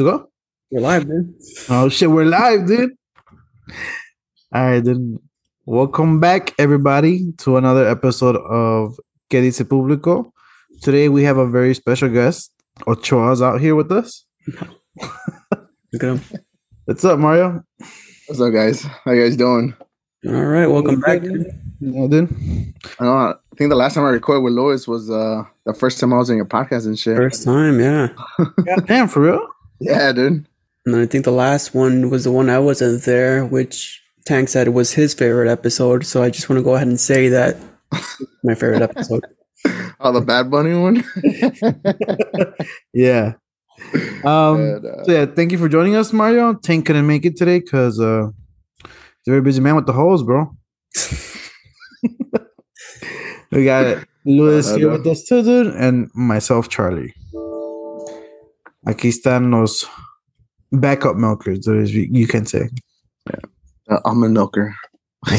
Good to go? We're live, dude. Oh shit, we're live, dude. All right, then. Welcome back, everybody, to another episode of Que Dice Público. Today we have a very special guest. Ochoa's out here with us. Look at him. What's up, Mario? What's up, guys? How you guys doing? All right, welcome back. dude. Yeah, dude. I, know, I think the last time I recorded with Louis was uh the first time I was in your podcast and shit. First time, yeah. God damn, for real? Yeah, dude. And I think the last one was the one I wasn't there, which Tank said was his favorite episode. So I just want to go ahead and say that my favorite episode. Oh, the Bad Bunny one. Yeah. Um. And, uh, So yeah, thank you for joining us, Mario. Tank couldn't make it today because uh, he's a very busy man with the hoes, bro. we got Luis Uh, here with us too, dude, and myself, Charlie. Aquí están los backup milkers, dude, as you you can say. uh, I'm a milker.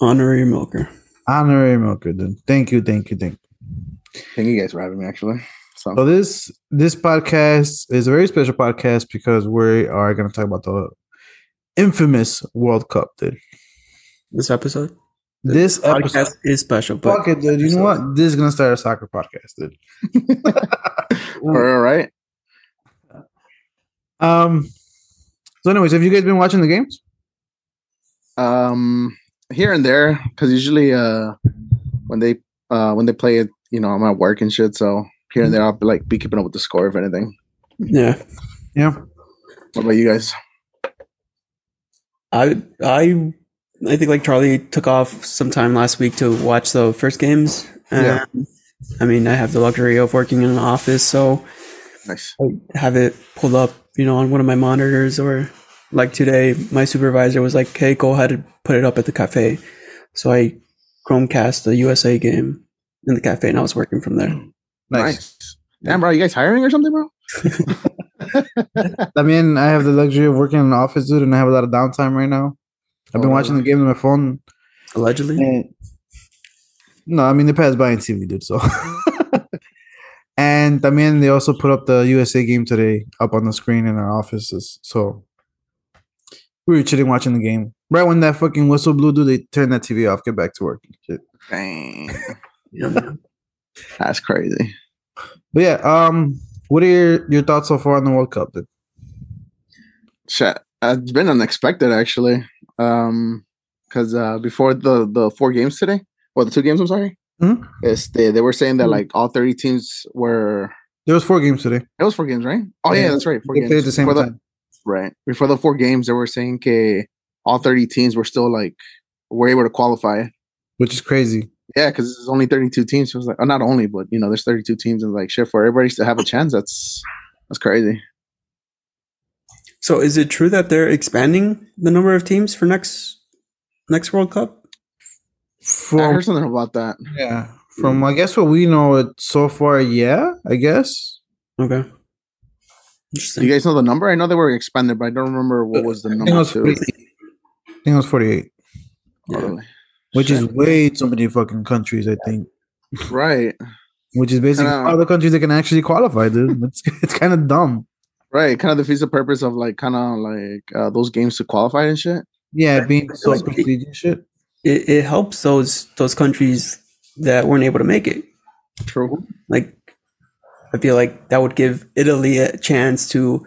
Honorary milker. Honorary milker, dude. Thank you, thank you, thank you. Thank you guys for having me. Actually, so So this this podcast is a very special podcast because we are going to talk about the infamous World Cup, dude. This episode. This episode, Podcast is special, but Fuck it, dude. You know what? This is gonna start a soccer podcast, dude. all right. Um. So, anyways, have you guys been watching the games? Um, here and there, because usually uh when they uh when they play it, you know, I'm at work and shit. So here and there, I'll be, like be keeping up with the score if anything. yeah. Yeah. What about you guys? I I I think like Charlie took off sometime last week to watch the first games. Yeah. Um, I mean, I have the luxury of working in an office, so Nice. I have it pulled up, you know, on one of my monitors or like today, my supervisor was like, "Hey, go ahead and put it up at the cafe." So I Chromecast the USA game in the cafe, and I was working from there. Hmm. Nice. Damn, bro, you guys hiring or something, bro? I mean, I have the luxury of working in an office, dude, and I have a lot of downtime right now. I've been Oh, watching the game on my phone. Allegedly, And no, I mean they passed by in TV, dude. So, and I mean they also put up the USA game today up on the screen in our offices. So we were chilling watching the game. Right when that fucking whistle blew, dude, they turned that TV off, get back to work. Shit. Dang, yeah, that's crazy. But yeah, um, what are your, your thoughts so far on the World Cup? Then? Shit, it's been unexpected actually. Um, because uh, before the the four games today, or the two games, I'm sorry, Mhm. it's they they were saying that Mhm. like all 30 teams were. There was four games today. It was four games, right? Oh yeah, Yeah, that's right. Four They games. played at the same Before time, right before the four games, they were saying okay, all 30 teams were still like were able to qualify. which is crazy. Yeah, because it's only 32 teams. So it was like, oh, not only, but you know, there's 32 teams, and like shit for everybody to have a chance. That's that's crazy. So, is it true that they're expanding the number of teams for next next World Cup? I From heard something about that. yeah, from I guess what we know it so far, yeah, I guess. Okay. Interesting. you guys know the number? I know they were expanded, but I don't remember what was the I think it number. was too. 48. I think it was 48, Yeah. Totally. which is way too many fucking countries, I think. right, Which is basically Kinda- all the countries that can actually qualify, dude. It's it's kind of dumb. Right. Kind of defeats the purpose of like kind of like uh, those games to qualify and shit. Yeah, being so Like- prestigious shit. It, it helps those those countries that weren't able to make it. True. Like, I feel like that would give Italy a chance to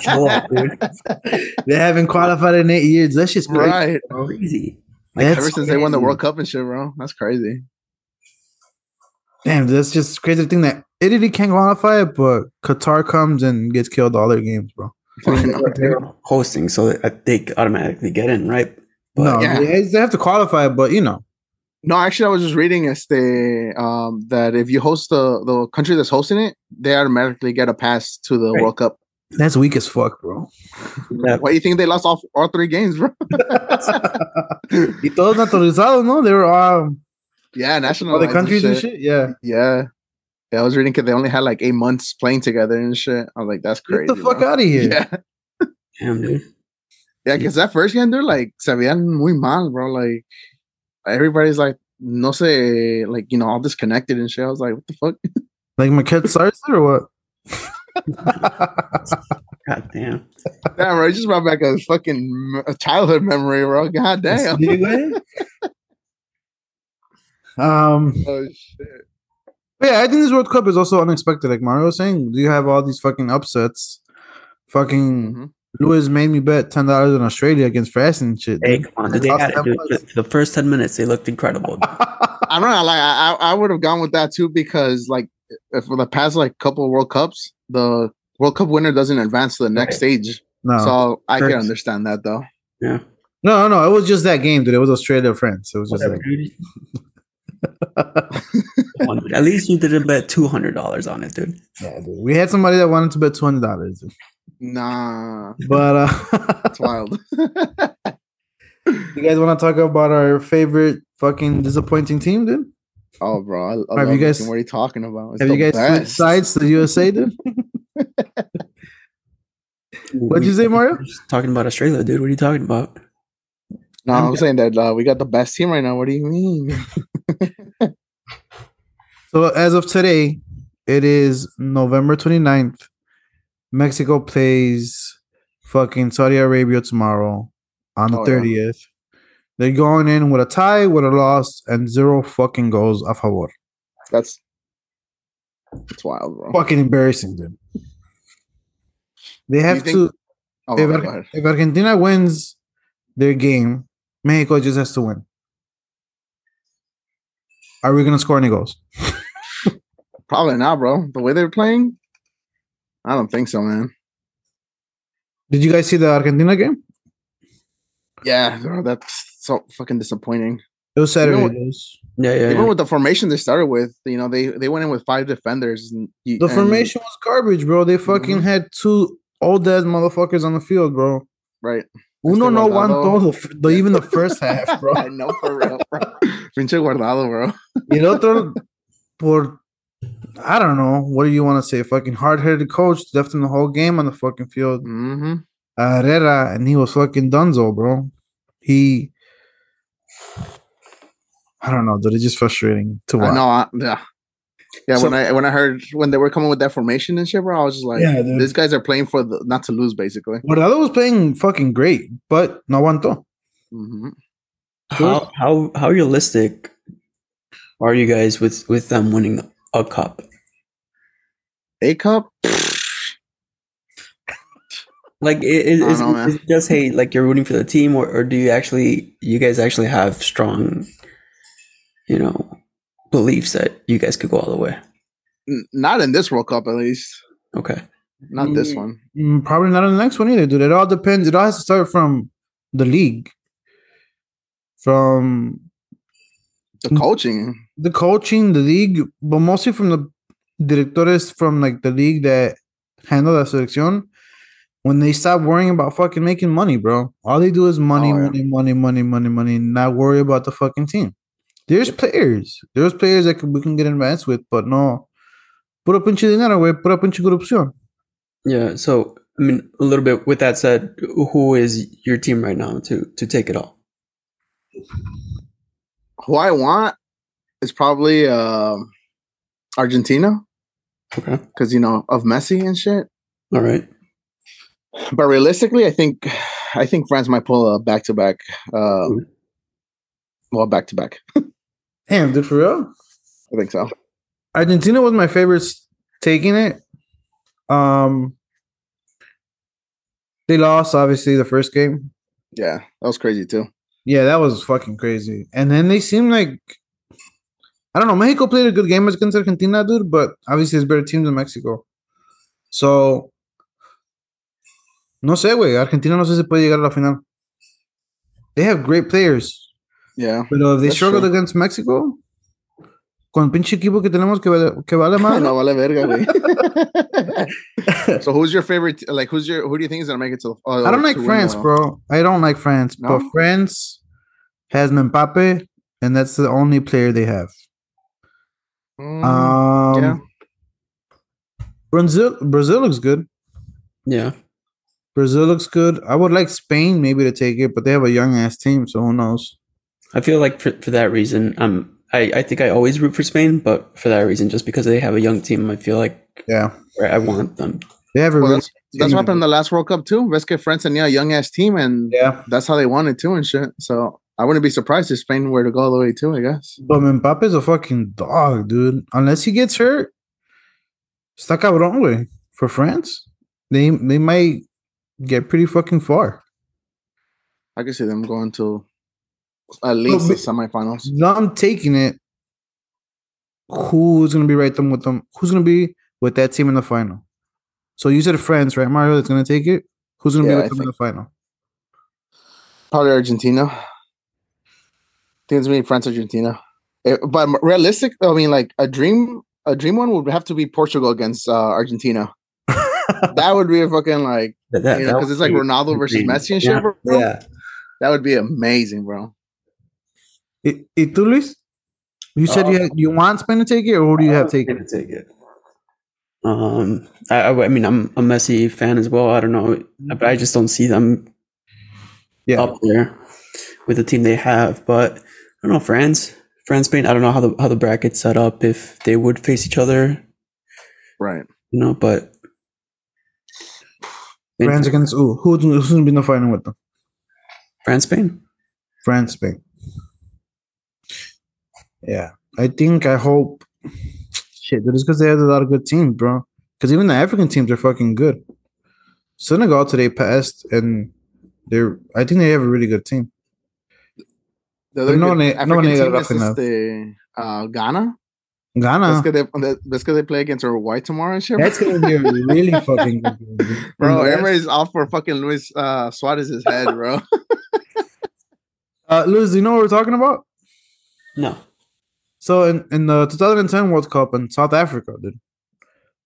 show up, dude. They haven't qualified in eight years. That's just crazy. right. Crazy. Like That's ever since they won the. World Cup and shit, bro. That's crazy. Damn, that's just crazy to think that Italy can't qualify, but Qatar comes and gets killed all their games, bro. I mean, they're- they're hosting, so that they automatically get in, right? But no, yeah. they, they have to qualify, but you know, No, actually, I was just reading este, um, that if you host the the country that's hosting it, they automatically get a pass to the Right. World Cup. that's weak as fuck, bro. that- Why do you think they lost all all three games, bro? y todos naturalizados, no? They were all yeah, national. other countries and shit. Yeah. Yeah. Yeah, I was reading because they only had like eight months playing together and shit. I was like, that's crazy. Get the fuck bro. out of here. Yeah. damn, dude. Yeah, because that first game, they're like, se veían muy mal, bro. Like, everybody's like, no sé, like, you know, all disconnected and shit. I was like, what the fuck? Like Marquette Sarcer or what? God damn. Damn, bro, you just brought back a fucking m- a childhood memory, bro. God damn. Um, Oh shit. But yeah, I think this World Cup is also unexpected. Like Mario was saying, do you have all these fucking upsets. Fucking Mhm. Lewis made me bet ten dollars in Australia against France and shit. Hey, come on, dude. They had it, dude. The, the first 10 minutes, they looked incredible. I don't know. Like I, I would have gone with that too because like for the past like couple of World Cups, the World Cup winner doesn't advance to the next Right. stage. no, So I can understand that though. Yeah. no, no, it was just that game, dude. It was Australia France. It was just Whatever, like, dude. Come on, dude. At least you didn't bet $200 on it, dude. yeah, dude. We had somebody that wanted to bet two hundred dollars, Nah, but uh, it's wild. you guys want to talk about our favorite fucking disappointing team, dude? oh, bro, I, I Have love you you guys- guys? What are you talking about? It's Have you guys switched best. sides to the USA, dude? What'd you say, Mario? Talking about Australia, dude. What are you talking about? No, I'm saying that uh, we got the best team right now. What do you mean? So as of today, it is November 29th. Mexico plays fucking Saudi Arabia tomorrow on the Oh, yeah. 30th. They're going in with a tie, with a loss, and zero fucking goals a favor. That's that's wild, bro. Fucking embarrassing, dude. They have think- to. Oh, if, Ar- if Argentina wins their game, Mexico just has to win. Are we gonna score any goals? Probably not, bro. The way they're playing, I don't think so, man. Did you guys see the Argentina game? Yeah, bro, that's so fucking disappointing. It was Saturday. what- those. Yeah, yeah. Even yeah. with the formation they started with, you know, they they went in with five defenders. And The and- formation was garbage, bro. They fucking Mhm. had two old ass motherfuckers on the field, bro. right? Uno no aguantó the, even the first half, bro. I know for real, bro. Pinche guardado, bro. Y el otro, por, I don't know, what do you want to say? Fucking hard headed coach left him the whole game on the fucking field. Mm-hmm. Herrera, and he was fucking dunzo, bro. He, I don't know, dude. It's just frustrating to watch. I know. I, yeah, yeah. So- when I when I heard when they were coming with that formation and shit, bro, I was just like, Yeah, dude. these guys are playing for the not to lose, basically. Guardado was playing fucking great, but no aguantó. hmm how how how realistic are you guys with with them winning a cup? A cup. Like, it, it, I don't is, know, is it just hey, like you're rooting for the team, or, or do you actually, you guys actually have strong, you know, beliefs that you guys could go all the way? N- Not in this World Cup, at least. Okay. Not this Mm. one. Mm, Probably not on the next one either, dude. It all depends. It all has to start from the league, from The coaching. the coaching, the league, but mostly from the directores from like the league that handle la selección. When they stop worrying about fucking making money, bro, all they do is money, Oh, yeah. money, money, money, money, money. Not worry about the fucking team. There's players, there's players that can, we can get advanced with, but no, pura pinche dinero, güey, pura pinche corrupción. Yeah. So, I mean, a little bit with that said, who is your team right now to to take it all? Who I want is probably um Argentina Okay. because you know of Messi and shit. All right. But realistically, I think I think France might pull a back to back. Well, back to back. Damn, dude, for real. I think so. Argentina was my favorite taking it. Um, they lost obviously the first game. Yeah, that was crazy too. Yeah, that was fucking crazy. And then they seemed like I don't know. Mexico played a good game against Argentina, dude, but obviously it's better team than Mexico. So no sé, güey. Argentina no sé si puede llegar a la final. They have great players, Yeah. but if they That's struggled true. against Mexico, con el pinche equipo que tenemos que vale, que vale más. no vale verga, güey. so who's your favorite? Like, who's your? Who do you think is gonna make it to? Uh, I don't like France, bro. I don't like France, but France has Mbappe, and that's the only player they have. Mm, Um, yeah. Brazil, Brazil looks good. Yeah. Brazil looks good. I would like Spain maybe to take it, but they have a young ass team, so who knows? I feel like for, for that reason, I'm I, I think I always root for Spain, but for that reason, just because they have a young team, I feel like Yeah, I want them. they have a Well, really that's that's what happened in the last World Cup too. Ves que France and yeah, young ass team, and yeah. that's how they wanted it too and shit. So I wouldn't be surprised if Spain were to go all the way too. I guess. But Mbappe's a fucking dog, dude. Unless he gets hurt, está cabrón, way For France, they they might get pretty fucking far. I can see them going to at least the but- semifinals. I'm taking it. Who's gonna be right them with them? Who's gonna be with that team in the final? So you said France, right, Mario? That's gonna take it. Who's gonna Yeah, be I with them in the final? Probably Argentina. I think it's me, France, Argentina. Eh, but realistic, I mean, like a dream, a dream one would have to be Portugal against uh, Argentina. that would be a fucking like, That, that, you know, because it's like Ronaldo versus. Messi and shit, Yeah, bro. Yeah. That would be amazing, bro. Y, y tú, Luis? You said you Uh, had, you want Spain to take it, or do you have taken? to take it? Um, I, I I mean, I'm a Messi fan as well. I don't know, but I just don't see them Yeah, up there with the team they have. But I don't know, France, France, Spain. I don't know how the how the bracket's set up if they would face each other. Right. You know, but France against ooh, who's who's gonna be in the final with them? France, Spain. France, Spain. Yeah, I think I hope. Shit, dude, it's because they have a lot of good teams, bro. Because even the African teams are fucking good. Senegal today passed, and they're. I think they have a really good team. The other no good ne- no African nega team la is final. este, uh, Ghana. Ghana. That's because they, that's 'cause they play against Uruguay tomorrow and shit. That's gonna be a really fucking good game. Bro, everybody's off for fucking Luis uh, Suarez's head, bro. Uh, Luz, do you know what we're talking about? No. So in, in the 2010 World Cup in South Africa, dude,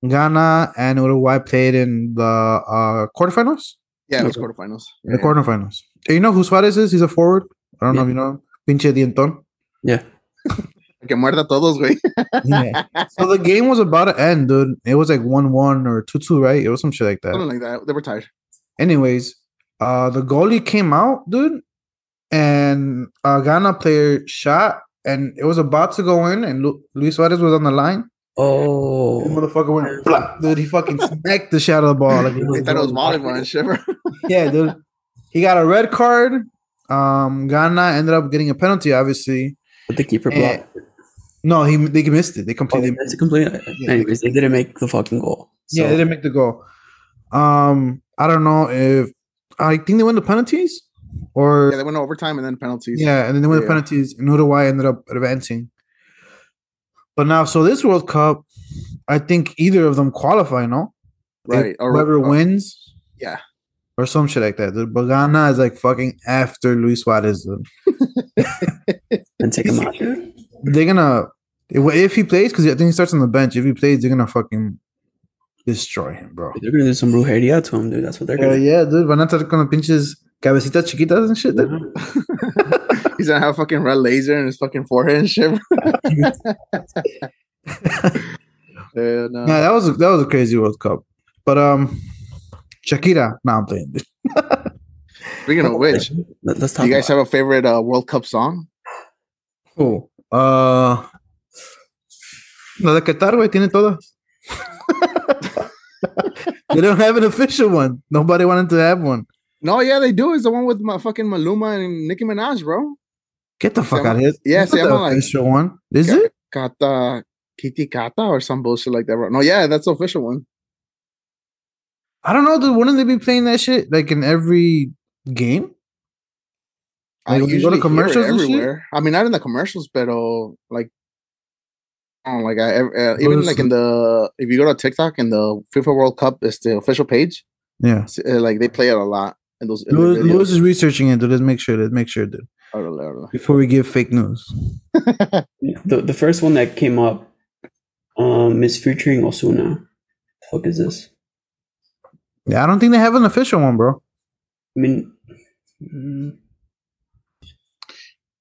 Ghana and Uruguay played in the uh, quarterfinals. yeah, it was quarterfinals. In the quarterfinals. And you know who Suarez is? He's a forward. I don't know if you know him. Pinche dienton. Yeah. Que muerda todos, güey. Yeah. so the game was about to end, dude. It was like 1 1 or 2 2, right? It was some shit like that. Something like that. They were tired. Anyways, uh, the goalie came out, dude, and a Ghana player shot, and it was about to go in, and Lu- Luis Suarez was on the line. The Oh. motherfucker went, blah, dude. He fucking smacked the shot of the ball. Like it They thought it was volleyball and shit, bro. yeah, dude. He got a red card. Um, Ghana ended up getting a penalty, obviously. But the keeper blocked. it. No, he they missed it. They Oh, completely that's a complete. Anyways, they didn't make the fucking goal. yeah, they didn't make the goal. Um, I don't know if I think they won the penalties or Yeah, they went to overtime and then penalties. Yeah, and then they won the Yeah. penalties, and Uruguay ended up advancing. But now, so this World Cup, I think either of them qualify, no? Right. If Or- whoever or- wins, Yeah. or some shit like that. Dude. But Ghana is like fucking after Luis Suarez. And take him out. They're gonna if, if he plays because I think he starts on the bench. If he plays, they're gonna fucking destroy him, bro. They're gonna do some brujeria to him, dude. That's what they're gonna. yeah, dude. Van a estar con pinches cabecitas chiquitas and shit. dude. He's gonna have fucking red laser in his fucking forehead and shit. Yeah, no. Yeah, that was a, that was a crazy World Cup. But um, Shakira. Nah, I'm playing. Speaking of which, Let, us talk. you guys about have a favorite uh, World Cup song? Oh, Uh, la de Qatar, güey, tiene todas. they don't have an official one. Nobody wanted to have one. No, yeah, they do. It's the one with my fucking Maluma and Nicki Minaj, bro. Get the fuck out of here. yeah, That's se not the like- official one. Is it? Kata Kitty Kata or some bullshit like that, bro. No, yeah, that's the official one. I don't know. Dude, wouldn't they be playing that shit like in every game? I Like, when you go to usually commercials everywhere. I mean, not in the commercials, but like, oh, like I uh, even like in the if you go to TikTok in the FIFA World Cup, it's the official page. Yeah. uh, like they play it a lot in those. In Lewis. Lewis is researching it. Dude. Let's make sure. Let's make sure, dude. Órale, órale. Before we give fake news. the the first one that came up, um, is featuring Ozuna. The fuck is this? Yeah, I don't think they have an official one, bro. I mean, mm,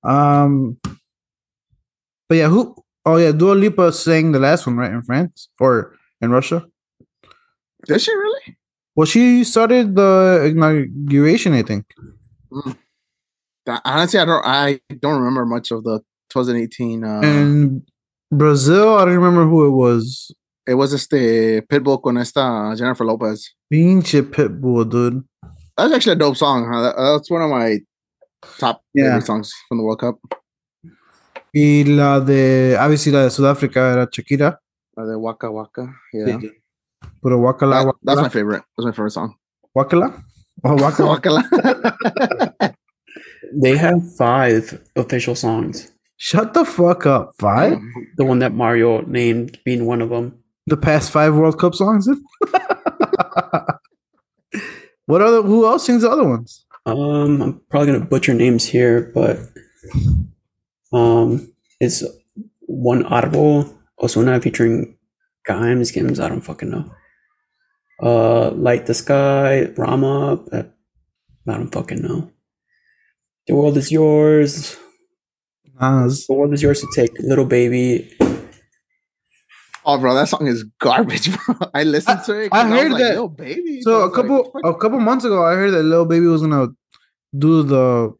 Um, but yeah, who? Oh yeah, Dua Lipa sang the last one, right, in France or in Russia. Did she really? Well, she started the inauguration, I think. That- honestly, I don't. I don't remember much of the 2018. Uh, and Brazil, I don't remember who it was. it was este Pitbull con esta Jennifer Lopez. Pinche Pitbull, dude. That's actually a dope song. Huh? That- that's one of my top Yeah. favorite songs from the World Cup. Y la de, obviously la de Sudáfrica era Shakira. Uh, the Waka Waka. Yeah. Pero Wakala, That- that's my favorite. That's my favorite song. Wakala? Oh, Waka Waka. Wakala. They have five official songs. Shut the fuck up. Five? The one that Mario named being one of them. The past five World Cup songs? dude? what other, who else sings the other ones? Um, I'm probably gonna butcher names here, but um, it's one Audible Ozuna featuring Gimes Games. I don't fucking know. Uh, Light the Sky, Rama. uh, I don't fucking know. The world is yours. Nas. The world is yours to take. Lil Baby. oh, bro, that song is garbage, bro. I listened to it. I was heard like, that- Yo, baby. So I a was like, couple a couple months ago, I heard that Lil Baby was gonna do the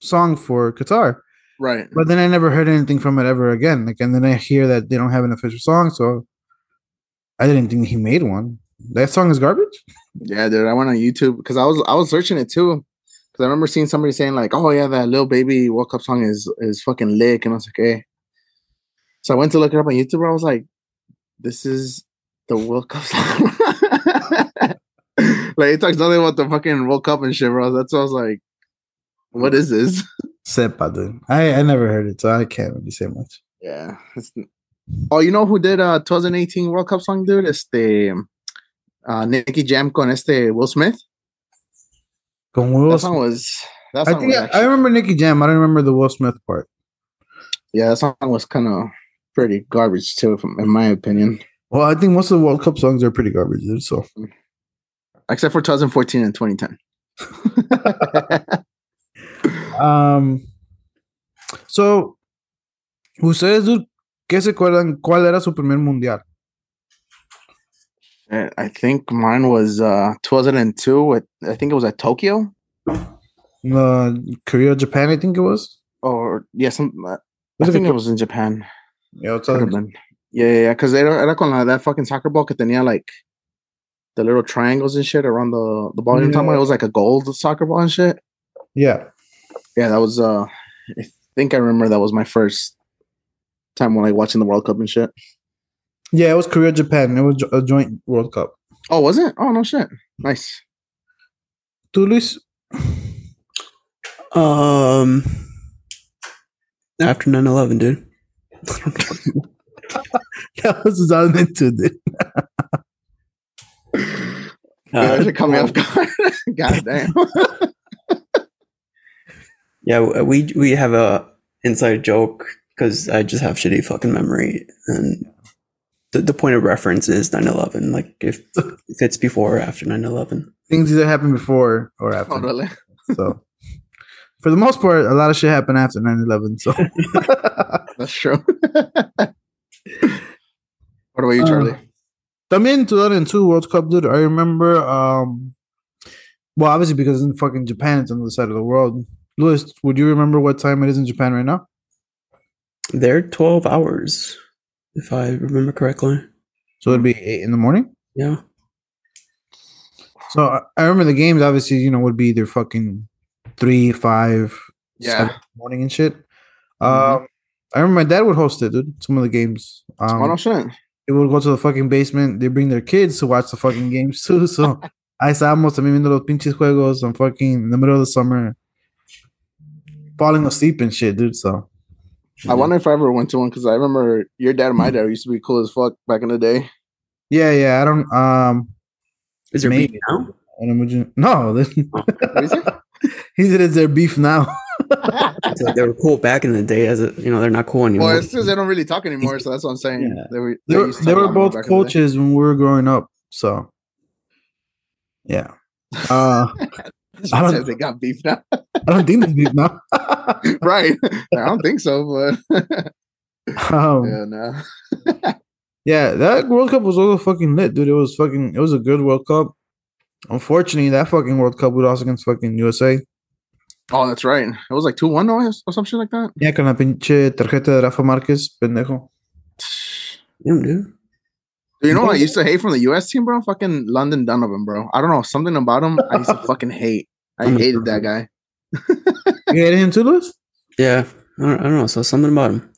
song for Qatar, right. but then I never heard anything from it ever again. Like, and then I hear that they don't have an official song, so I didn't think he made one. That song is garbage. Yeah, dude. I went on YouTube because I was I was searching it too. Because I remember seeing somebody saying like, "Oh yeah, that Lil Baby World Cup song is is fucking lick," and I was like, "Hey." So I went to look it up on YouTube. I was like, "This is the World Cup song." like it talks nothing about the fucking World Cup and shit, bro. That's what I was like. What is this? Sepa, dude. I I never heard it, so I can't really say much. Yeah. it's- oh, you know who did uh 2018 World Cup song, dude? It's the uh Nicky Jam con este Will Smith. Con Will That song Smith. was that I think was I, I remember Nicky Jam. I don't remember the Will Smith part. Yeah, that song was kind of pretty garbage too, in my opinion. Well, I think most of the World Cup songs are pretty garbage, dude. So Except for 2014 and 2010. Um, so, ustedes, ¿qué se acuerdan? ¿Cuál era su primer mundial? I think mine was uh 2002. At, I think it was at Tokyo, Uh, Korea, Japan, I think it was. or yeah, some. Uh, I it think it was in Japan. Yeah, it's been. Yeah, yeah, yeah. Because era, era con la, that fucking soccer ball que tenía like the little triangles and shit around the the ball. You're talking about it was like a gold soccer ball and shit. yeah. Yeah, that was. uh I think I remember that was my first time when like watching the World Cup and shit. Yeah, it was Korea, Japan. It was a joint World Cup. Oh, was it? Oh no, shit. Nice. Tú, Luis? Um, after 9-11, dude. That was 2002, dude. Yeah, that Uh, should cut me off guard. God damn. Yeah, we we have a inside joke because I just have shitty fucking memory, and the, the point of reference is 9-11. Like if, if it's before or after 9-11. Things either happen before or after. Totally. So, for the most part, a lot of shit happened after 9 11. So, That's true. what about you, Charlie? También 2002 World Cup, dude. I remember, um, well, obviously because it's in fucking Japan, it's on the other side of the world. Louis, would you remember what time it is in Japan right now? They're 12 hours, if I remember correctly. So it'd be eight in the morning. Yeah. So I, I remember the games, obviously, you know, would be their fucking three, five, Yeah. seven in the morning and shit. Mhm. Um, I remember my dad would host it, dude. Some of the games. Um, oh no shit. they would go to the fucking basement. They bring their kids to watch the fucking games too. So I ahí estábamos también viendo los pinches juegos I'm fucking in the middle of the summer, falling asleep and shit, dude. So I wonder if I ever went to one because I remember your dad and my dad used to be cool as fuck back in the day. yeah, yeah. I don't um. Is there Maybe. beef now? I don't imagine- No, What is it? he said it's their beef now. So they were cool back in the day. As a, you know, they're not cool anymore. well, it's because they don't really talk anymore, so that's what I'm saying. Yeah. They were They were, they were both back in the day. coaches when we were growing up. So yeah. Uh, She I don't- says they got beef now. I don't think they beef now. right. I don't think so, but um, yeah, no. Yeah, that World Cup was also fucking lit, dude. It was fucking. It was a good World Cup. Unfortunately, that fucking World Cup was lost against fucking USA. Oh, that's right. It was like two one or some shit like that. Yeah, con la pinche tarjeta de Rafa Márquez, pendejo. Damn, dude. Do you know what I used to hate from the U.S. team, bro? Fucking Landon Donovan, bro. I don't know something about him. I used to fucking hate. I hated that guy. You hated him too, Lewis? Yeah, I don't, I don't know. So something about him.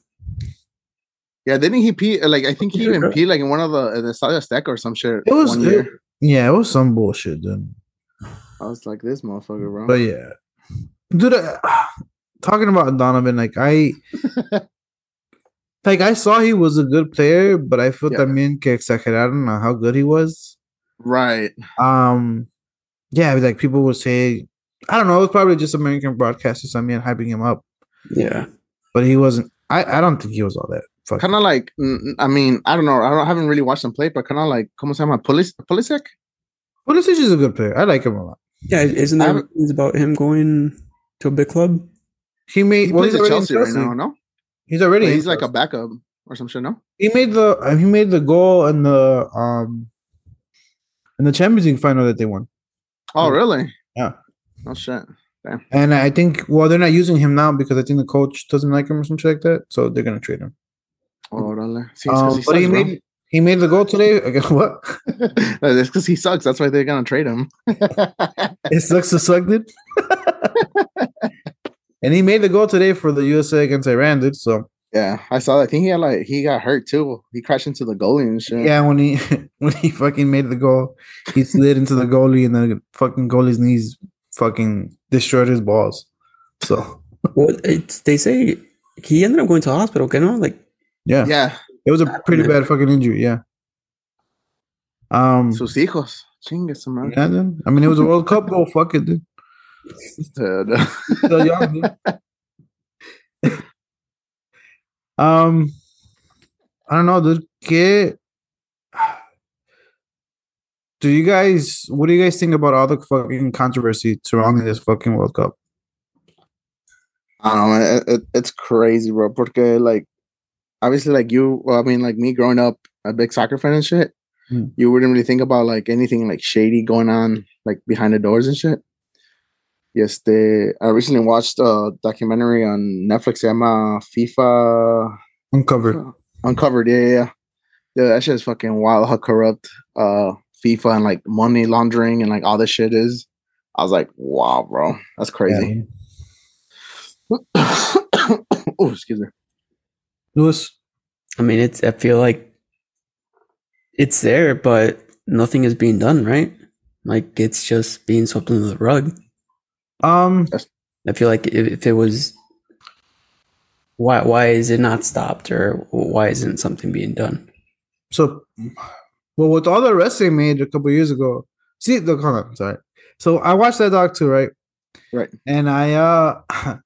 Yeah, didn't he pee? Like I think he even peed like in one of the in the Estadio Azteca or some shit. It was one year. Yeah, it was some bullshit, Then I was like, this motherfucker, bro. But yeah, dude. Uh, talking about Donovan, like I, like I saw he was a good player, but I felt Yeah. también que exageraron on how good he was. right. Um, yeah, like people would say, I don't know, it was probably just American broadcasters. I mean, hyping him up, Yeah. but he wasn't. I, I don't think he was all that. Kind of like, I mean, I don't know. I, don't, I haven't really watched him play, but kind of like, ¿cómo se llama? Pulis, Pulisic? Pulisic is a good player. I like him a lot. Yeah, isn't that it's about him going to a big club? He made. He well, plays at already Chelsea right now, no? He's already. He's like a backup or some shit, no? He made the. uh, He made the goal in the um. In the Champions League final that they won, Oh, really? Yeah. Oh shit. and I think well they're not using him now because I think the coach doesn't like him or something like that, so they're gonna trade him. Oh, it's 'cause Um, he but he sucks, bro. made he made the goal today. Again, what? That's because he sucks. That's why they're gonna trade him. It sucks to suck, dude. and he made the goal today for the USA against Iran, dude. So yeah, I saw that. I think he had like he got hurt too. He crashed into the goalie and shit. yeah, when he when he fucking made the goal, he slid into the goalie, and the fucking goalie's knees fucking destroyed his balls. So Well, it's, they say he ended up going to hospital. You know, like yeah, Yeah. it was a pretty bad fucking injury. Yeah. Um. Sus hijos. Chingue su madre. Yeah, dude. I mean, it was a World Cup goal. Fuck it, dude. Still young, dude. Um, I don't know, dude. Do you guys? What do you guys think about all the fucking controversy surrounding this fucking World Cup? I don't know, man. It, it, it's crazy, bro. Porque like, obviously, like you, well, I mean, like me growing up a big soccer fan and shit, Hmm. you wouldn't really think about like anything like shady going on like behind the doors and shit. Yes, they. I recently watched a documentary on Netflix. Se llama FIFA Uncovered. Uncovered. Yeah, yeah, yeah. Yeah, that shit is fucking wild. How corrupt uh FIFA and like money laundering and like all this shit is. I was like, wow, bro, that's crazy. oh, excuse me. Lewis. I mean, it's. I feel like it's there, but nothing is being done. Right? Like it's just being swept under the rug. Um. I feel like if, if it was, why why is it not stopped, or why isn't something being done? So, well, with all the arrests they made a couple years ago. See, the hold on. Sorry. So I watched that doc too, right? Right. And I uh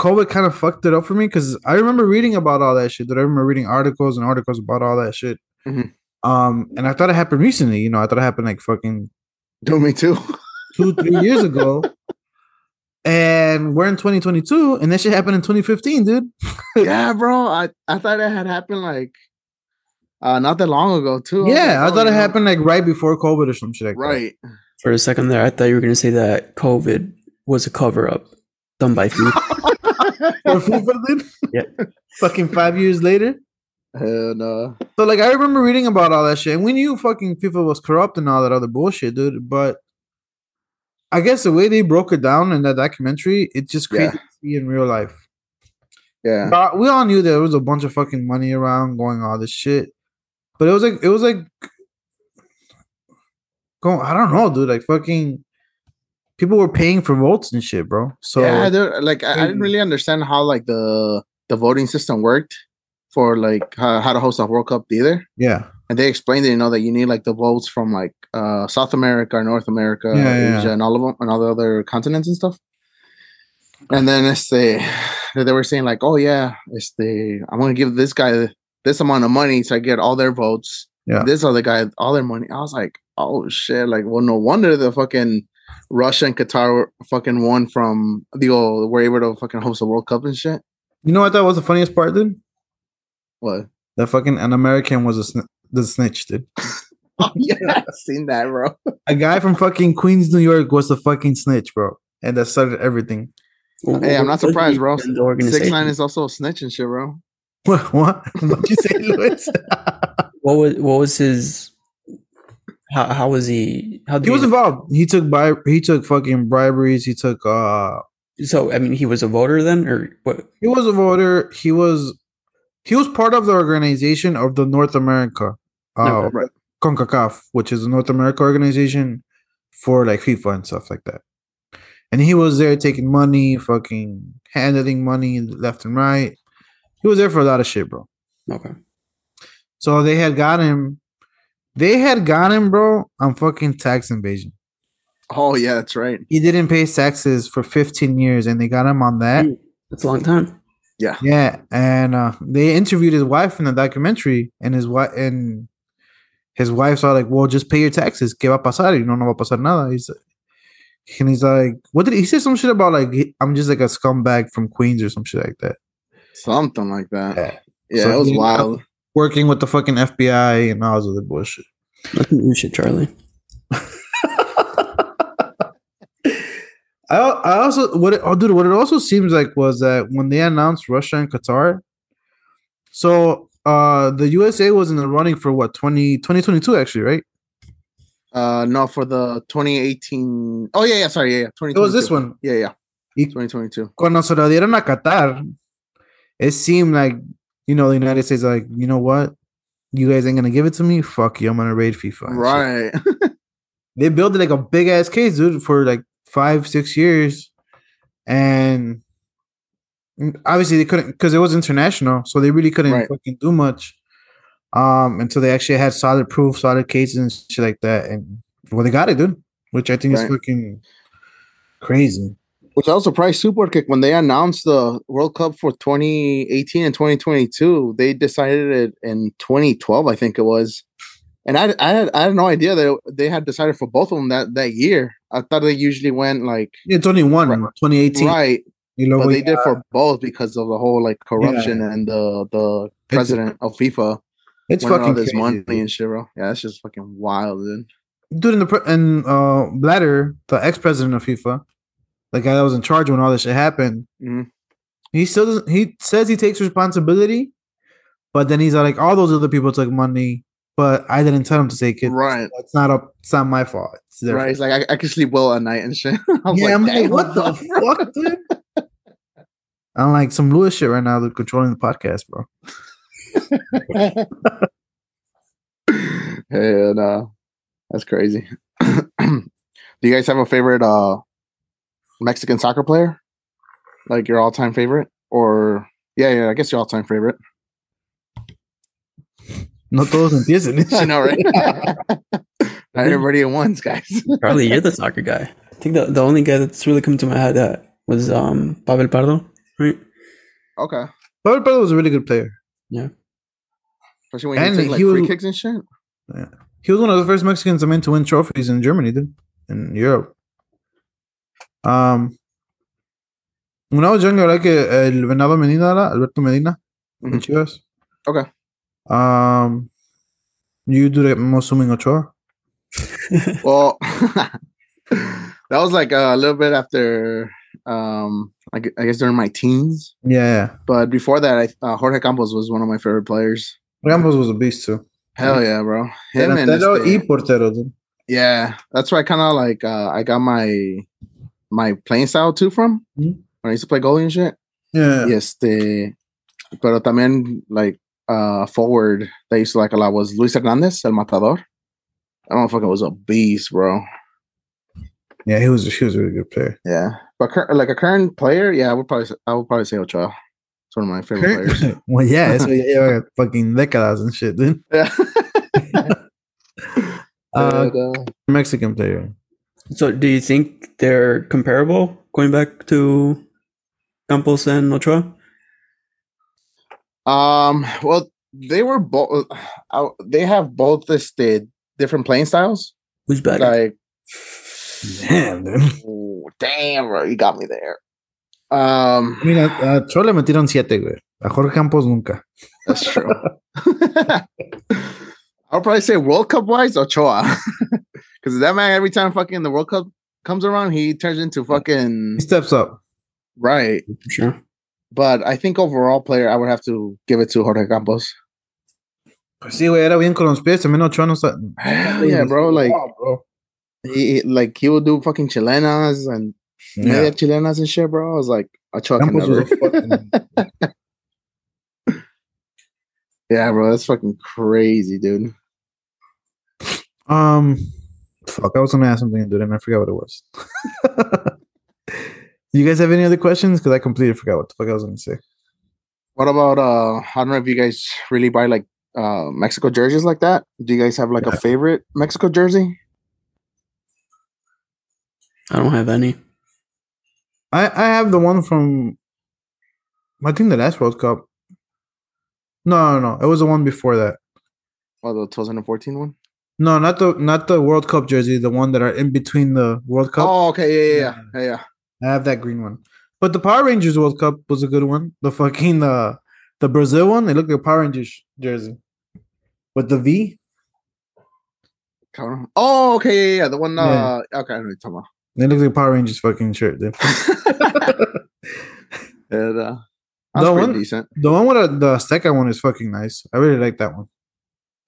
COVID kind of fucked it up for me because I remember reading about all that shit. That I remember reading articles and articles about all that shit. Mhm. Um, and I thought it happened recently. You know, I thought it happened like fucking Do me too. two, three years ago. And we're in 2022, and that shit happened in 2015, dude. yeah, bro. I, I thought it had happened like uh not that long ago too. was Yeah, like, I oh, thought it you know, happened like right before COVID or some shit like that. Right. For a second there, I thought you were going to say that COVID was a cover up done by FIFA. For FIFA, dude. Yeah. Fucking five years later. Hell no. So like I remember reading about all that shit, and we knew fucking FIFA was corrupt and all that other bullshit, dude. But I guess the way they broke it down in that documentary, it's just Yeah. crazy to see in real life. Yeah. But we all knew there was a bunch of fucking money around going all this shit. But it was like it was like going I don't know, dude. Like fucking people were paying for votes and shit, bro. So yeah, like I, I didn't really understand how like the the voting system worked for like how, how to host a World Cup either. yeah. And they explained it, you know, that you need like the votes from like uh South America, North America, Yeah, Asia, yeah. and all of them, and all the other continents and stuff. And then it's the they were saying like, oh yeah, it's the I'm gonna give this guy this amount of money so I get all their votes. Yeah. This other guy all their money. I was like, oh shit, like well, no wonder the fucking Russia and Qatar fucking won from the old were able to fucking host a World Cup and shit. You know what that was the funniest part, dude? What? That fucking an American was a the snitch, dude. Oh yeah, I've seen that, bro. A guy from fucking Queens, New York was the fucking snitch, bro. and that started everything. Hey, I'm not surprised, bro. In the organization. Six nine is also a snitch and shit, bro. What? What? What'd you say, Luis? what was what was his? How how was he? How did he was involved. He took bri- He took fucking briberies. He took. uh So I mean, he was a voter then, or what? He was a voter. He was. He was part of the organization of the North America, uh. Right. CONCACAF, which is a North America organization for like FIFA and stuff like that. And he was there taking money, fucking handling money left and right. He was there for a lot of shit, bro. Okay. So they had got him. They had got him, bro, on fucking tax invasion. Oh yeah, that's right. He didn't pay taxes for 15 years, and they got him on that. That's a long time. Yeah. Yeah, and uh, they interviewed his wife in the documentary, and his wife and his wife's all like, "Well, just pay your taxes. ¿Qué va a pasar? You know, no va a pasar nada." He's and he's like, "What did he, he say? Some shit about like I'm just like a scumbag from Queens or some shit like that." Something like that. Yeah. Yeah, So it was wild. Working with the fucking FBI and all this other bullshit. Nothing new shit, Charlie. I I also what it, oh dude what it also seems like was that when they announced Russia and Qatar, so uh the USA was in the running for what 20, 2022 actually right? Uh no, for the 2018. Oh yeah, yeah, sorry, yeah, yeah. It was this one. Yeah, yeah. Y 2022. cuando se lo dieron a Qatar, it seemed like you know the United States like you know what, you guys ain't gonna give it to me. Fuck you, I'm gonna raid FIFA. Right. They built like a big ass case, dude, for like five six years, and obviously they couldn't because it was international, so they really couldn't Right. fucking do much. Um, until they actually had solid proof, solid cases and shit like that, and well, they got it, dude. Which I think is Right. fucking crazy. Which I was surprised super kick when they announced the World Cup for 2018 and 2022, they decided it in 2012, I think it was. And I, I had I had no idea that they had decided for both of them that that year. I thought they usually went like Yeah, it's only one, Right. 2018. right, You know, they did for both because of the whole like corruption and the the president of FIFA it's all fucking this crazy, money dude. and shit, bro. Yeah, that's just fucking wild, dude. dude in the and uh Blatter, the ex president of FIFA, the guy that was in charge when all this shit happened, Mhm. he still doesn't, he says he takes responsibility, but then he's like, all those other people took money, but I didn't tell them to take it. Right. It's not a, it's not my fault. It's Right. He's like, I, I can sleep well at night and shit. I was yeah, I'm like, what the fuck, dude? I'm like some Lewis shit right now. They're controlling the podcast, bro. Hell no. That's crazy. Do you guys have a favorite uh Mexican soccer player? Like your all-time favorite? Or yeah, yeah, I guess your all-time favorite. No todos empiecen. I know, right? Not everybody at once, guys. Probably you're the soccer guy. I think the, the only guy that's really come to my head that was um Pavel Pardo, right? okay. Pavel Pardo was a really good player. Yeah. Especially when And you take like he free was- kicks and shit. Yeah. He was one of the first Mexicans I mean to win trophies in Germany, dude, in Europe. Um, when I was younger, I like uh, el Venado Medina, era, Alberto Medina, in Mhm. Chivas. Okay. Um, you do the most swimming Ochoa. Well, that was like a little bit after um I I guess during my teens. Yeah, But before that, I uh, Jorge Campos was one of my favorite players. Campos was a beast too. Hell yeah, bro. Him and y portero, dude. Yeah, that's where I kind of like uh, I got my my playing style too from Mhm. when I used to play goalie and shit. Yeah, Y este, pero también like uh forward that I used to like a lot was Luis Hernandez, El Matador. That motherfucker was a beast, bro. Yeah, he was he was a really good player. Yeah, but cur- like a current player, yeah, I would probably s- I would probably say Ochoa. It's one of my favorite players. well, yeah, eso ya lleva fucking décadas and shit, dude. Yeah. Uh, But, uh, Mexican player. So, do you think they're comparable going back to Campos and Ochoa? Um. Well, they were both. Uh, they have both this the different playing styles. Who's better? Like, Damn, dude. ooh, damn, bro, you got me there. Um, Mira, a Cho le metieron siete, güey. A Jorge Campos nunca. that's true. I'll probably say World Cup wise Ochoa, because that man every time fucking the World Cup comes around, he turns into fucking He steps up. right. Sure. But I think overall player, I would have to give it to Jorge Campos. Pues sí, güey, era bien con los pies. También Ochoa no está. Hell yeah, bro. Like bro. He, like he would do fucking chilenas and media Yeah. chilenas and shit, bro. I was like, can Campos never. fucking- Yeah, bro, that's fucking crazy, dude. Um, fuck, I was gonna ask something, dude, and I forgot what it was. you guys have any other questions? Because I completely forgot what the fuck I was gonna say. What about uh? I don't know if you guys really buy like uh Mexico jerseys like that. Do you guys have like Yeah. a favorite Mexico jersey? I don't have any. I I have the one from, I think the last World Cup. No, no, no, it was the one before that. Oh, the 2014 one? No, not the not the World Cup jersey. The one that are in between the World Cup. Oh, okay, yeah, yeah, yeah, yeah. yeah. I have that green one. But the Power Rangers World Cup was a good one. The fucking uh the Brazil one, it looked like a Power Rangers jersey. With the V, Cabrón. Oh, okay, yeah, yeah. The one. Yeah. Uh, okay, I know what you're talking about. It looks like Power Rangers fucking shirt, dude. and, uh, The one- decent. the one with uh, the second one is fucking nice. I really like that one.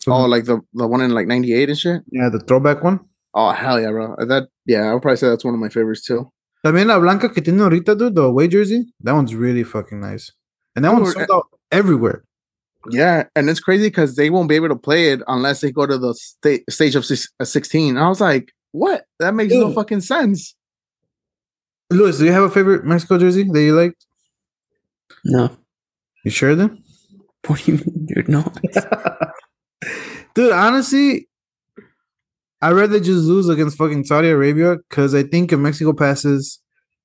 So, Oh, like the the one in like '98 and shit. yeah, the throwback one. Oh hell yeah, bro. That yeah, I would probably say that's one of my favorites too. También la blanca que tiene ahorita, dude, the away jersey. That one's really fucking nice. And that one's sold out everywhere. Yeah, and it's crazy because they won't be able to play it unless they go to the sta- stage of six- uh, 16. I was like, what? That makes no fucking sense. Luis, do you have a favorite Mexico jersey that you like? No. You sure then? What do you mean, dude? No. Dude, honestly, I'd rather just lose against fucking Saudi Arabia because I think if Mexico passes,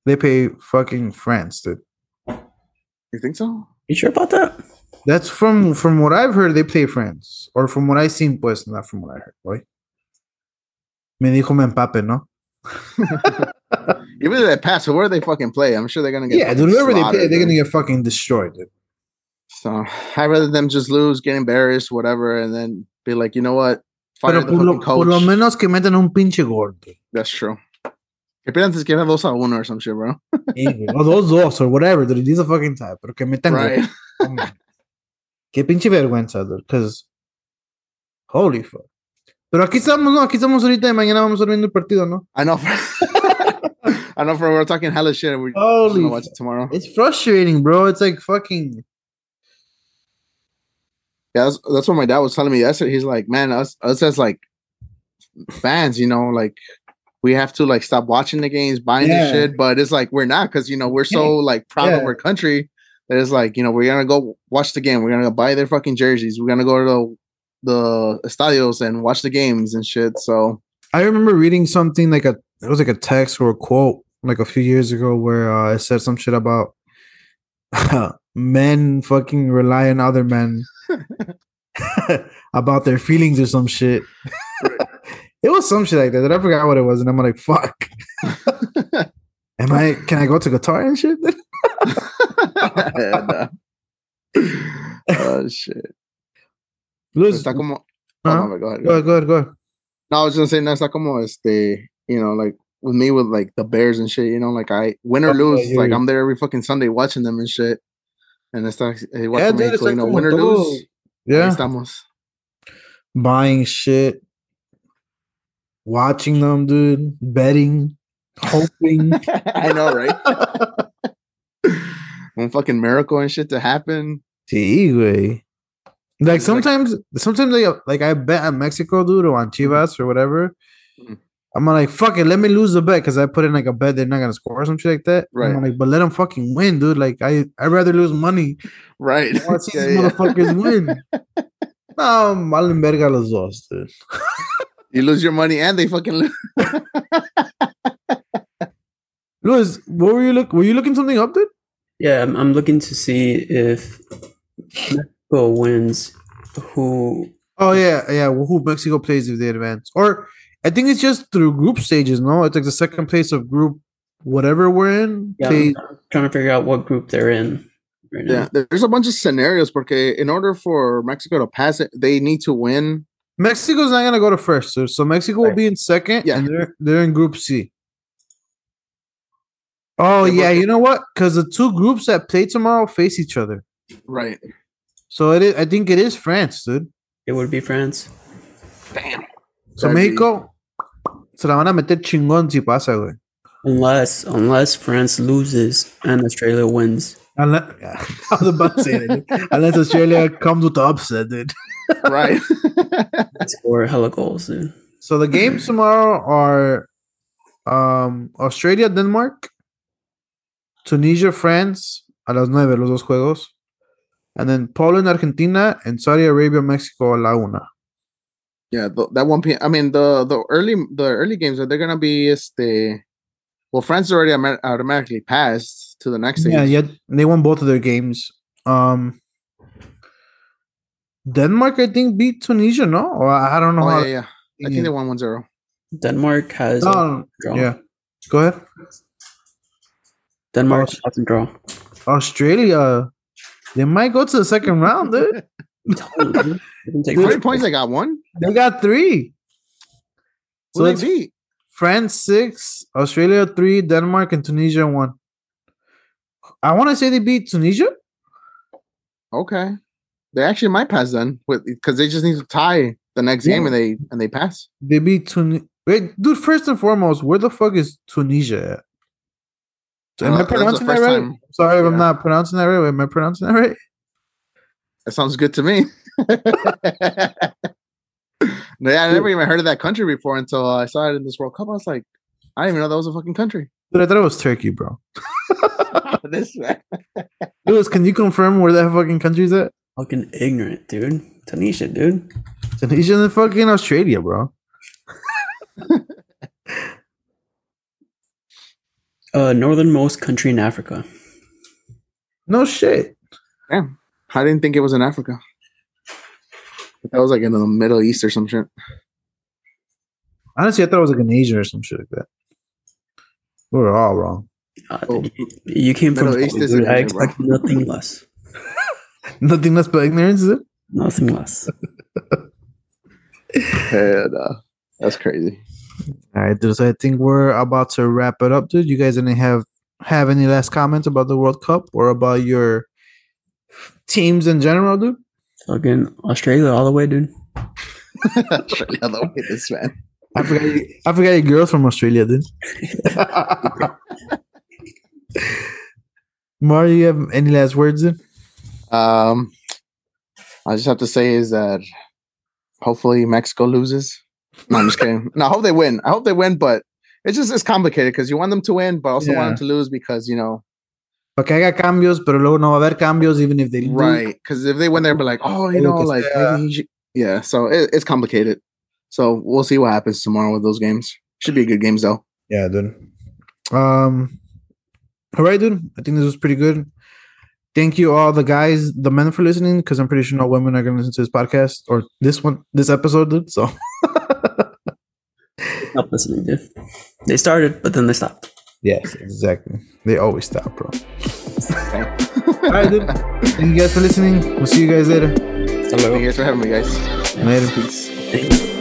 they pay fucking France, dude. You think so? You sure about that? That's from from what I've heard, they play France. Or from what I've seen, pues, not from what I heard, boy. Me dijo me empape, no? Even if they pass, where they fucking play, I'm sure they're gonna get. Yeah, dude, whoever they slaughtered, they're gonna get fucking destroyed, dude. So I'd rather them just lose, get embarrassed, whatever, and then be like, you know what? Fire Pero por lo, por lo coach. menos que metan un pinche gol, dude. That's true. Que pierdan que era dos a uno or some shit, bro. O dos, dos, or whatever, dude. It needs a fucking time. Pero que metan. Right. Oh, On. Qué pinche vergüenza, dude. Because, holy fuck. Pero aquí estamos, ¿no? Aquí estamos ahorita y mañana vamos a viendo el partido, ¿no? I know. I know. For we're talking hella shit. We're Holy gonna watch it tomorrow. It's frustrating, bro. It's like fucking. Yeah, that's, that's what my dad was telling me yesterday. He's like, man, us us as like fans, you know, like we have to like stop watching the games, buying Yeah. the shit, but it's like we're not because you know we're so like proud of our country that it's like you know we're gonna go watch the game, we're gonna go buy their fucking jerseys, we're gonna go to the estadios and watch the games and shit. So I remember reading something like a it was like a text or a quote like a few years ago where uh, it said some shit about men fucking rely on other men about their feelings or some shit. it was some shit like that. And I forgot what it was, and I'm like, fuck. Am I? Can I go to guitar and shit? And, uh, oh shit. Luz, Está como, ¿Ah? oh, Huh? my bad, go ahead. go ahead, go ahead, go ahead. No, I was gonna say no, está como este, you know, like with me with like the Bears and shit, you know, like I win or Oh, lose, like. I'm there every fucking Sunday watching them and shit. And it's like, hey, Yeah, dude, Mexico, está you know, win or lose. Yeah, estamos. buying shit, watching them, dude, betting, hoping. I know, right? One fucking miracle and shit to happen. Sí, güey. Like It's like- sometimes, sometimes like, like I bet on Mexico, dude, or on Chivas or whatever. Mhm. I'm like, fuck it, let me lose the bet because I put in like a bet they're not gonna score or some shit like that. Right. I'm like, but let them fucking win, dude. Like I, I'd rather lose money. Right. I want to see Yeah, these yeah. motherfuckers win. No, valen verga los dos, dude. You lose your money and they fucking lose. Luis, what were you look? Were you looking something up, dude? Yeah, I'm, I'm looking to see if Mexico wins. Who? Oh yeah, yeah. Who Mexico plays if they advance? Or I think it's just through group stages. No, it's like the second place of group whatever we're in. Yeah, plays- I'm trying to figure out what group they're in right. Yeah, there's a bunch of scenarios because in order for Mexico to pass it, they need to win. Mexico's not gonna go to first, so, so Mexico will be in second, Yeah. and they're they're in Group C. Oh Yeah, yeah, you know what? Because the two groups that play tomorrow face each other. Right. So it is, I think it is France, dude. It would be France. Damn. So That'd be- México se la van a meter chingón si pasa, güey. Unless unless France loses and Australia wins. Unless, I was about to say that. Unless Australia comes with the upset, dude. Right. They score hella goals, dude. So the games tomorrow are um Australia, Denmark, Tunisia, France, a las nueve, los dos juegos. And then Poland, Argentina, and Saudi Arabia, Mexico, a la una. yeah, th- that one p. I mean, the the early the early games are they're gonna be este. Well, France already automa- automatically passed to the next stage. Yeah, yeah, they won both of their games. Um Denmark, I think, beat Tunisia, no? Or I I don't know Oh how. yeah, yeah. I think they won 1-0. Denmark has a No, draw. yeah. Go ahead. Denmark Aus- doesn't draw. Australia, they might go to the second round, dude. I'm telling you, they can take How many first points place. they got? One. They got three. Who So they it's beat? France six, Australia three, Denmark and Tunisia one. I want to say they beat Tunisia. Okay, they actually might pass then, because they just need to tie the next game and they and they pass. They beat Tunisia. Wait, dude. First and foremost, where the fuck is Tunisia at? Am Uh, I pronouncing that first right? time- Sorry if I'm not pronouncing that right. Am I pronouncing that right? That sounds good to me. No, yeah, I never even heard of that country before until I saw it in this World Cup. I was like, I didn't even know that was a fucking country. Dude, I thought it was Turkey, bro. this man. Luis, can you confirm where that fucking country's at? Fucking ignorant, dude. Tunisia, dude. Tunisia and fucking Australia, bro. Uh, northernmost country in Africa. No shit. Damn, I didn't think it was in Africa. That was like in the Middle East or some shit. Honestly, I thought it was like in Asia or some shit like that. We were all wrong. Uh, Oh. you, you came from. Middle East is dude, I Asia, bro. expect nothing less. Nothing less but ignorance, is it? Nothing less. And, uh, that's crazy. All right, dude. So I think we're about to wrap it up, dude. You guys any have have any last comments about the World Cup or about your teams in general, dude? Fucking Australia all the way, dude. Australia, all the way this man. I forgot. You, I forgot your girls from Australia, dude. Mario, you have any last words? Dude? Um, I just have to say is that hopefully Mexico loses. No, I'm just kidding. No, I hope they win. I hope they win, but it's just it's complicated because you want them to win, but also Yeah. want them to lose because you know, Para que haga cambios, pero luego no va a haber cambios even if they lose. right? Because if they win, they'll be like, oh, you know, like maybe yeah. So it, it's complicated. So we'll see what happens tomorrow with those games. Should be a good games though. Yeah, dude. Um, all right, dude. I think this was pretty good. Thank you, all the guys, the men, for listening. Because I'm pretty sure no women are gonna listen to this podcast or this one, this episode, dude. So, Stop listening, dude. They started, but then they stopped. yes, exactly. They always stop, bro. All right, dude. Thank you guys for listening. We'll see you guys later. Hello. Thank you guys for having me, guys. Later. Peace. Thank you.